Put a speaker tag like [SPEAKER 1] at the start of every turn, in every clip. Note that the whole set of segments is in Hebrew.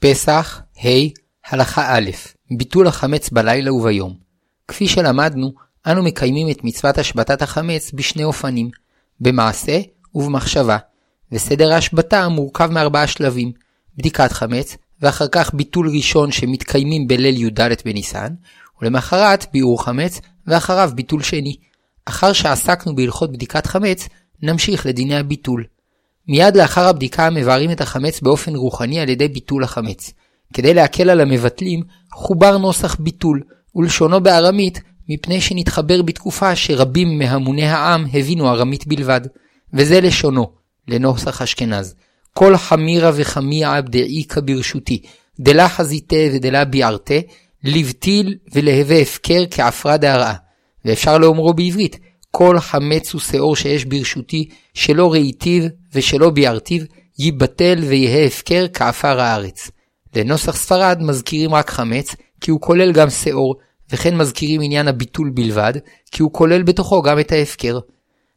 [SPEAKER 1] פסח, ה', הלכה א', ביטול החמץ בלילה וביום. כפי שלמדנו, אנו מקיימים את מצוות השבתת החמץ בשני אופנים, במעשה ובמחשבה, וסדר ההשבתה מורכב מארבעה שלבים, בדיקת חמץ, ואחר כך ביטול ראשון שמתקיימים בליל י"ד בניסן, ולמחרת ביעור חמץ, ואחריו ביטול שני. אחר שעסקנו בהלכות בדיקת חמץ, נמשיך לדיני הביטול. מיד לאחר הבדיקה מבארים את החמץ באופן רוחני על ידי ביטול החמץ. כדי להקל על המבטלים, חובר נוסח ביטול, ולשונו בארמית, מפני שנתחבר בתקופה שרבים מהמוני העם הבינו ארמית בלבד. וזה לשונו, לנוסח אשכנז. כל חמירה וחמיעה דעיקה ברשותי, דלה חזיתה ודלה ביערתה, לבטיל ולהווה הפקר כעפרה דהרעה. ואפשר לאומרו בעברית, כל חמץ ושאור שיש ברשותי, שלא ראיתיו ושלא ביערתיו, ייבטל ויהא הפקר כעפר הארץ. לנוסח ספרד מזכירים רק חמץ, כי הוא כולל גם שאור, וכן מזכירים עניין הביטול בלבד, כי הוא כולל בתוכו גם את ההפקר.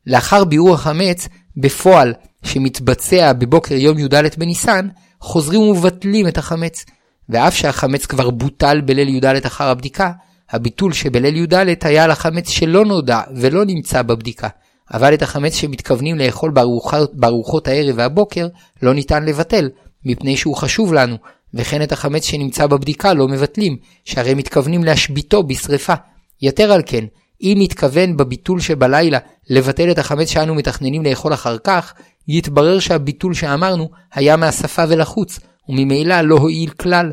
[SPEAKER 1] לאחר ביאור החמץ, בפועל, שמתבצע בבוקר יום י"ד בניסן, חוזרים ומבטלים את החמץ. ואף שהחמץ כבר בוטל בליל י"ד אחר הבדיקה, הביטול שבליל י"ד היה על החמץ שלא נודע ולא נמצא בבדיקה. אבל את החמץ שמתכוונים לאכול בארוחות, בארוחות הערב והבוקר לא ניתן לבטל, מפני שהוא חשוב לנו, וכן את החמץ שנמצא בבדיקה לא מבטלים, שהרי מתכוונים להשביתו בשרפה. יתר על כן, אם מתכוון בביטול שבלילה לבטל את החמץ שאנו מתכננים לאכול אחר כך, יתברר שהביטול שאמרנו היה מהשפה ולחוץ, וממילא לא הועיל כלל.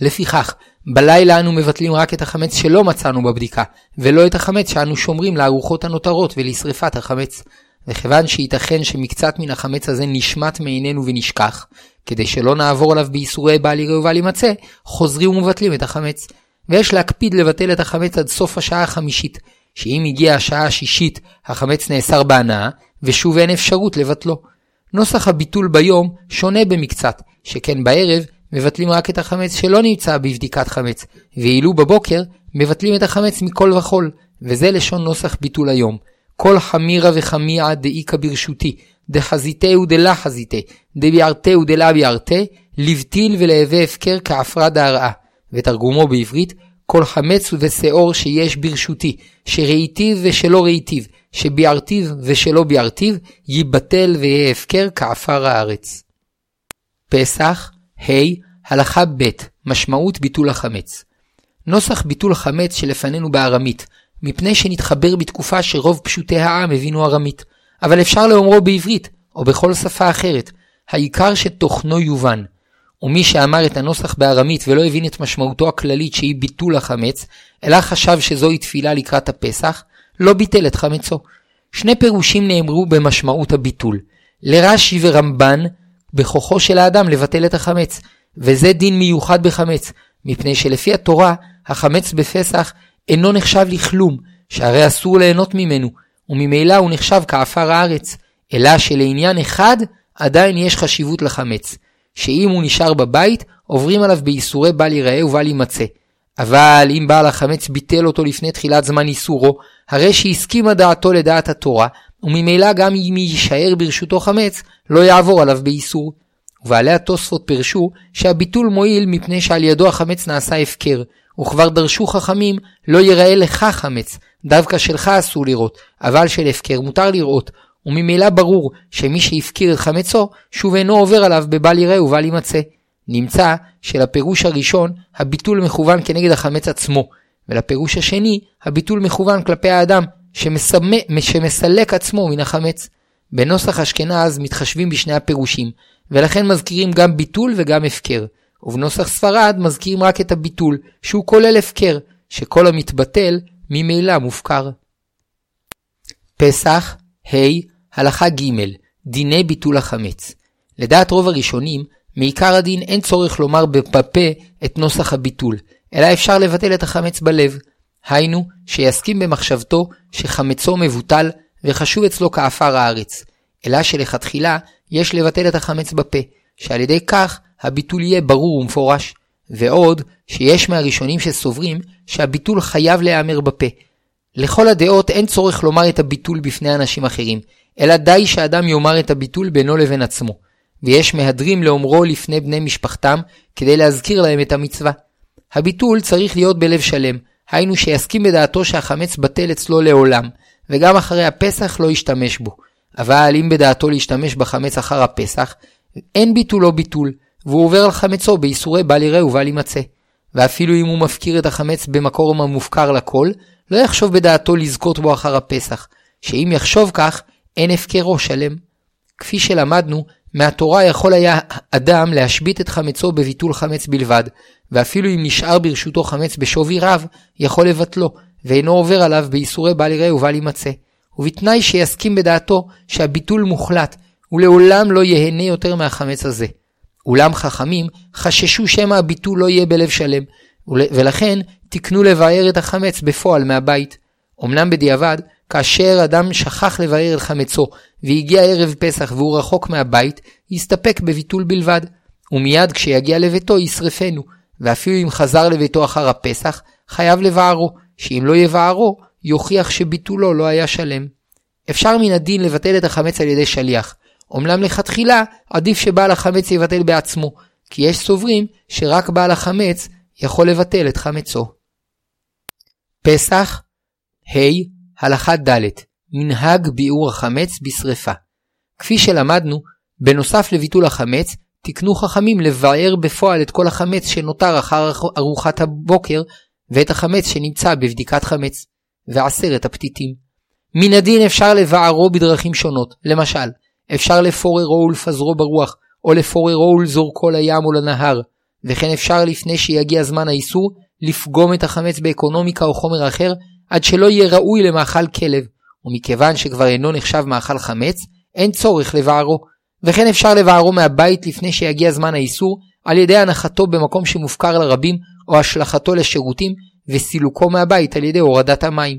[SPEAKER 1] לפיכך, בלילה אנו מבטלים רק את החמץ שלא מצאנו בבדיקה, ולא את החמץ שאנו שומרים לארוחות הנותרות ולשרפת החמץ. וכיוון שייתכן שמקצת מן החמץ הזה נשמט מעינינו ונשכח, כדי שלא נעבור עליו בייסורי בל יראה ובל יימצא, חוזרים ומבטלים את החמץ. ויש להקפיד לבטל את החמץ עד סוף השעה החמישית, שאם הגיעה השעה השישית, החמץ נאסר בהנאה, ושוב אין אפשרות לבטלו. נוסח הביטול ביום שונה במקצת, שכן בערב מבטלים רק את החמץ שלא נמצא בבדיקת חמץ, ואילו בבוקר מבטלים את החמץ מכל וכול, וזה לשון נוסח ביטול היום. כל חמירה וחמיעה דאיכא ברשותי, דחזיתהו דלה חזיתה, דביערתהו דלה ביערתה, לבטיל ולהווה הפקר כעפרה דהרעה. ותרגומו בעברית, כל חמץ ושאור שיש ברשותי, שראיתיו ושלא ראיתיו, שביערתיו ושלא ביערתיו, ייבטל ויהיה הפקר כעפר הארץ. פסח, ה', הלכה ב', משמעות ביטול החמץ. נוסח ביטול החמץ שלפנינו בארמית, מפני שנתחבר בתקופה שרוב פשוטי העם הבינו ארמית, אבל אפשר לאומרו בעברית, או בכל שפה אחרת, העיקר שתוכנו יובן. ומי שאמר את הנוסח בארמית ולא הבין את משמעותו הכללית שהיא ביטול החמץ, אלא חשב שזוהי תפילה לקראת הפסח, לא ביטל את חמצו. שני פירושים נאמרו במשמעות הביטול. לרש"י ורמב"ן, בכוחו של האדם לבטל את החמץ, וזה דין מיוחד בחמץ, מפני שלפי התורה, החמץ בפסח אינו נחשב לכלום, שהרי אסור ליהנות ממנו, וממילא הוא נחשב כעפר הארץ, אלא שלעניין אחד עדיין יש חשיבות לחמץ, שאם הוא נשאר בבית, עוברים עליו בייסורי בל ייראה ובל יימצא. אבל אם בעל החמץ ביטל אותו לפני תחילת זמן איסורו, הרי שהסכימה דעתו לדעת התורה, וממילא גם אם יישאר ברשותו חמץ, לא יעבור עליו באיסור. ובעלי התוספות פירשו שהביטול מועיל מפני שעל ידו החמץ נעשה הפקר, וכבר דרשו חכמים לא ייראה לך חמץ, דווקא שלך אסור לראות, אבל של הפקר מותר לראות, וממילא ברור שמי שהפקיר את חמצו, שוב אינו עובר עליו בבל יראה ובל יימצא. נמצא שלפירוש הראשון, הביטול מכוון כנגד החמץ עצמו, ולפירוש השני, הביטול מכוון כלפי האדם, שמסמא, שמסלק עצמו מן החמץ. בנוסח אשכנז מתחשבים בשני הפירושים, ולכן מזכירים גם ביטול וגם הפקר. ובנוסח ספרד מזכירים רק את הביטול, שהוא כולל הפקר, שכל המתבטל ממילא מופקר. פסח, ה', הלכה ג', דיני ביטול החמץ. לדעת רוב הראשונים, מעיקר הדין אין צורך לומר בפה את נוסח הביטול, אלא אפשר לבטל את החמץ בלב. היינו, שיסכים במחשבתו שחמצו מבוטל וחשוב אצלו כעפר הארץ, אלא שלכתחילה יש לבטל את החמץ בפה, שעל ידי כך הביטול יהיה ברור ומפורש. ועוד, שיש מהראשונים שסוברים שהביטול חייב להיאמר בפה. לכל הדעות אין צורך לומר את הביטול בפני אנשים אחרים, אלא די שאדם יאמר את הביטול בינו לבין עצמו. ויש מהדרים לאומרו לפני בני משפחתם, כדי להזכיר להם את המצווה. הביטול צריך להיות בלב שלם, היינו שיסכים בדעתו שהחמץ בטל אצלו לעולם, וגם אחרי הפסח לא ישתמש בו. אבל אם בדעתו להשתמש בחמץ אחר הפסח, אין ביטולו ביטול, והוא עובר על חמצו באיסורי בל יראה ובל יימצא. ואפילו אם הוא מפקיר את החמץ במקום המופקר לכל, לא יחשוב בדעתו לזכות בו אחר הפסח, שאם יחשוב כך, אין הפקרו שלם. כפי שלמדנו, מהתורה יכול היה אדם להשבית את חמצו בביטול חמץ בלבד, ואפילו אם נשאר ברשותו חמץ בשווי רב, יכול לבטלו, ואינו עובר עליו באיסורי בל יראה ובל יימצא. ובתנאי שיסכים בדעתו שהביטול מוחלט, ולעולם לא ייהנה יותר מהחמץ הזה. אולם חכמים חששו שמא הביטול לא יהיה בלב שלם, ולכן תיקנו לבאר את החמץ בפועל מהבית. אמנם בדיעבד, כאשר אדם שכח לבאר את חמצו, והגיע ערב פסח והוא רחוק מהבית, יסתפק בביטול בלבד. ומיד כשיגיע לביתו ישרפנו, ואפילו אם חזר לביתו אחר הפסח, חייב לבערו, שאם לא יבערו, יוכיח שביטולו לא היה שלם. אפשר מן הדין לבטל את החמץ על ידי שליח, אומנם לכתחילה עדיף שבעל החמץ יבטל בעצמו, כי יש סוברים שרק בעל החמץ יכול לבטל את חמצו. פסח, ה' הלכה ד' מנהג ביעור החמץ בשרפה. כפי שלמדנו, בנוסף לביטול החמץ, תקנו חכמים לבער בפועל את כל החמץ שנותר אחר ארוחת הבוקר, ואת החמץ שנמצא בבדיקת חמץ, ועשרת הפתיתים. מן הדין אפשר לבערו בדרכים שונות, למשל, אפשר לפוררו ולפזרו ברוח, או לפוררו ולזורקו לים או לנהר, וכן אפשר לפני שיגיע זמן האיסור, לפגום את החמץ באקונומיקה או חומר אחר, עד שלא יהיה ראוי למאכל כלב, ומכיוון שכבר אינו נחשב מאכל חמץ, אין צורך לבערו, וכן אפשר לבערו מהבית לפני שיגיע זמן האיסור, על ידי הנחתו במקום שמופקר לרבים, או השלכתו לשירותים, וסילוקו מהבית על ידי הורדת המים.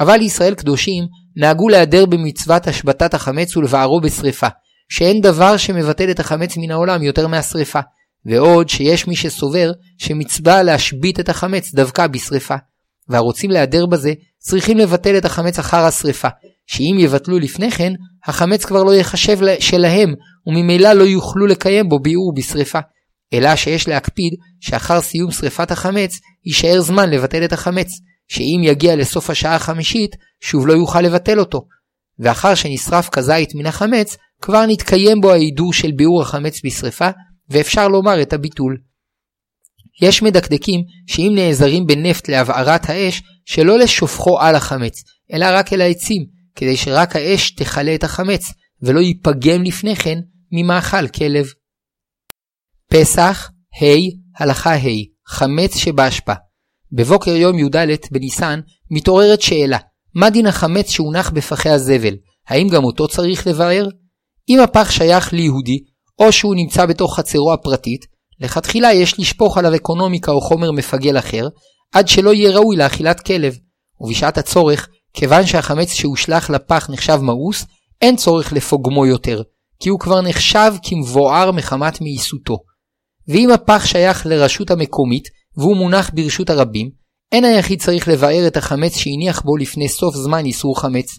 [SPEAKER 1] אבל ישראל קדושים נהגו להיעדר במצוות השבתת החמץ ולבערו בשרפה, שאין דבר שמבטל את החמץ מן העולם יותר מהשרפה, ועוד שיש מי שסובר שמצווה להשבית את החמץ דווקא בשרפה. והרוצים להיעדר בזה, צריכים לבטל את החמץ אחר השרפה, שאם יבטלו לפני כן, החמץ כבר לא ייחשב שלהם, וממילא לא יוכלו לקיים בו ביעור בשרפה. אלא שיש להקפיד שאחר סיום שרפת החמץ, יישאר זמן לבטל את החמץ, שאם יגיע לסוף השעה החמישית, שוב לא יוכל לבטל אותו. ואחר שנשרף כזית מן החמץ, כבר נתקיים בו ההידור של ביעור החמץ בשרפה, ואפשר לומר את הביטול. יש מדקדקים שאם נעזרים בנפט להבערת האש, שלא לשופכו על החמץ, אלא רק אל העצים, כדי שרק האש תכלה את החמץ, ולא ייפגם לפני כן ממאכל כלב. פסח, ה', הלכה ה', חמץ שבאשפה. בבוקר יום י"ד בניסן מתעוררת שאלה, מה דין החמץ שהונח בפחי הזבל? האם גם אותו צריך לבאר? אם הפח שייך ליהודי, או שהוא נמצא בתוך חצרו הפרטית, לכתחילה יש לשפוך עליו אקונומיקה או חומר מפגל אחר, עד שלא יהיה ראוי לאכילת כלב. ובשעת הצורך, כיוון שהחמץ שהושלך לפח נחשב מאוס, אין צורך לפוגמו יותר, כי הוא כבר נחשב כמבואר מחמת מאיסותו. ואם הפח שייך לרשות המקומית, והוא מונח ברשות הרבים, אין היחיד צריך לבאר את החמץ שהניח בו לפני סוף זמן איסור חמץ.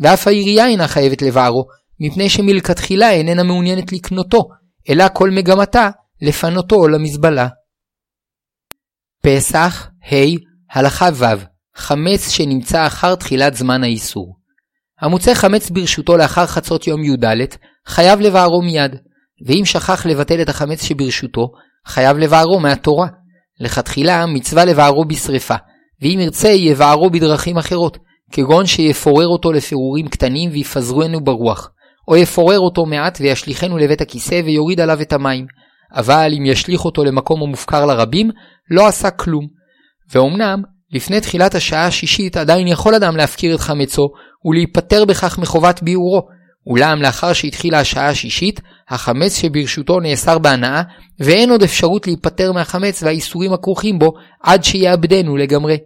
[SPEAKER 1] ואף העירייה אינה חייבת לבערו, מפני שמלכתחילה איננה מעוניינת לקנותו, אלא כל מגמתה לפנותו למזבלה. פסח, ה', הלכה ו', חמץ שנמצא אחר תחילת זמן האיסור. המוצא חמץ ברשותו לאחר חצות יום י"ד, חייב לבערו מיד, ואם שכח לבטל את החמץ שברשותו, חייב לבערו מהתורה, לכתחילה מצווה לבערו בשרפה, ואם ירצה יבערו בדרכים אחרות, כגון שיפורר אותו לפירורים קטנים ויפזרנו ברוח, או יפורר אותו מעט וישליכנו לבית הכיסא ויוריד עליו את המים, אבל אם ישליך אותו למקום המופקר לרבים, לא עשה כלום. ואומנם, לפני תחילת השעה השישית עדיין יכול אדם להפקיר את חמצו ולהיפטר בכך מחובת ביעורו, אולם לאחר שהתחילה השעה השישית, החמץ שברשותו נאסר בהנאה, ואין עוד אפשרות להיפטר מהחמץ והאיסורים הכרוכים בו עד שיאבדנו לגמרי.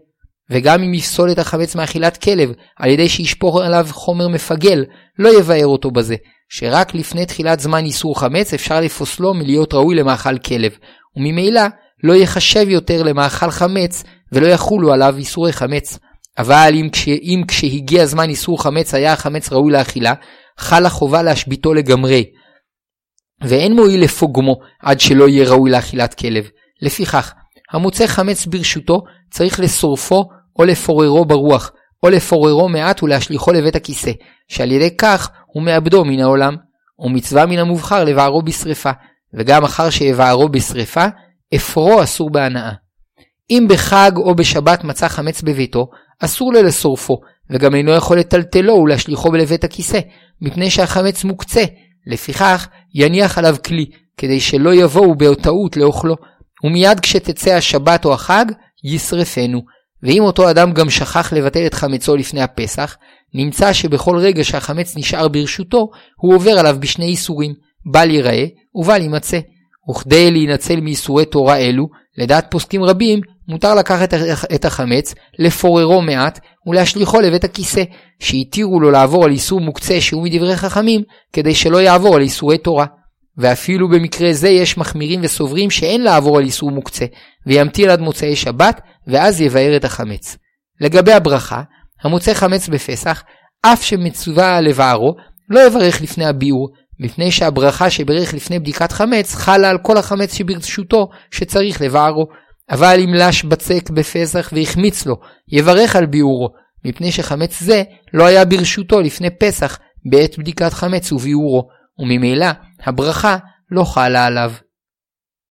[SPEAKER 1] וגם אם יפסול את החמץ מאכילת כלב על ידי שישפוך עליו חומר מפגל, לא יבאר אותו בזה, שרק לפני תחילת זמן איסור חמץ אפשר לפוסלו מלהיות ראוי למאכל כלב, וממילא לא יחשב יותר למאכל חמץ ולא יחולו עליו איסורי חמץ. אבל אם, כש, אם כשהגיע זמן איסור חמץ היה החמץ ראוי לאכילה, חלה חובה להשביתו לגמרי. ואין מועיל לפוגמו עד שלא יהיה ראוי לאכילת כלב. לפיכך, המוצא חמץ ברשותו צריך לשורפו או לפוררו ברוח, או לפוררו מעט ולהשליכו לבית הכיסא, שעל ידי כך הוא מאבדו מן העולם. ומצווה מן המובחר לבערו בשרפה, וגם אחר שיבערו בשרפה, אפרו אסור בהנאה. אם בחג או בשבת מצא חמץ בביתו, אסור לו לשורפו, וגם אינו יכול לטלטלו ולהשליכו לבית הכיסא, מפני שהחמץ מוקצה, לפיכך יניח עליו כלי, כדי שלא יבואו בטעות לאוכלו, ומיד כשתצא השבת או החג, ישרפנו. ואם אותו אדם גם שכח לבטל את חמצו לפני הפסח, נמצא שבכל רגע שהחמץ נשאר ברשותו, הוא עובר עליו בשני איסורים, בל ייראה ובל יימצא. וכדי להינצל מאיסורי תורה אלו, לדעת פוסקים רבים, מותר לקחת את החמץ, לפוררו מעט, ולהשליכו לבית הכיסא, שהתירו לו לעבור על איסור מוקצה שהוא מדברי חכמים, כדי שלא יעבור על איסורי תורה. ואפילו במקרה זה יש מחמירים וסוברים שאין לעבור על איסור מוקצה, וימתין עד מוצאי שבת, ואז יבאר את החמץ. לגבי הברכה, המוצא חמץ בפסח, אף שמצווה לבערו, לא יברך לפני הביאור, מפני שהברכה שברך לפני בדיקת חמץ חלה על כל החמץ שברשותו שצריך לבערו. אבל אם לש בצק בפסח והחמיץ לו, יברך על ביאורו, מפני שחמץ זה לא היה ברשותו לפני פסח בעת בדיקת חמץ וביאורו, וממילא הברכה לא חלה עליו.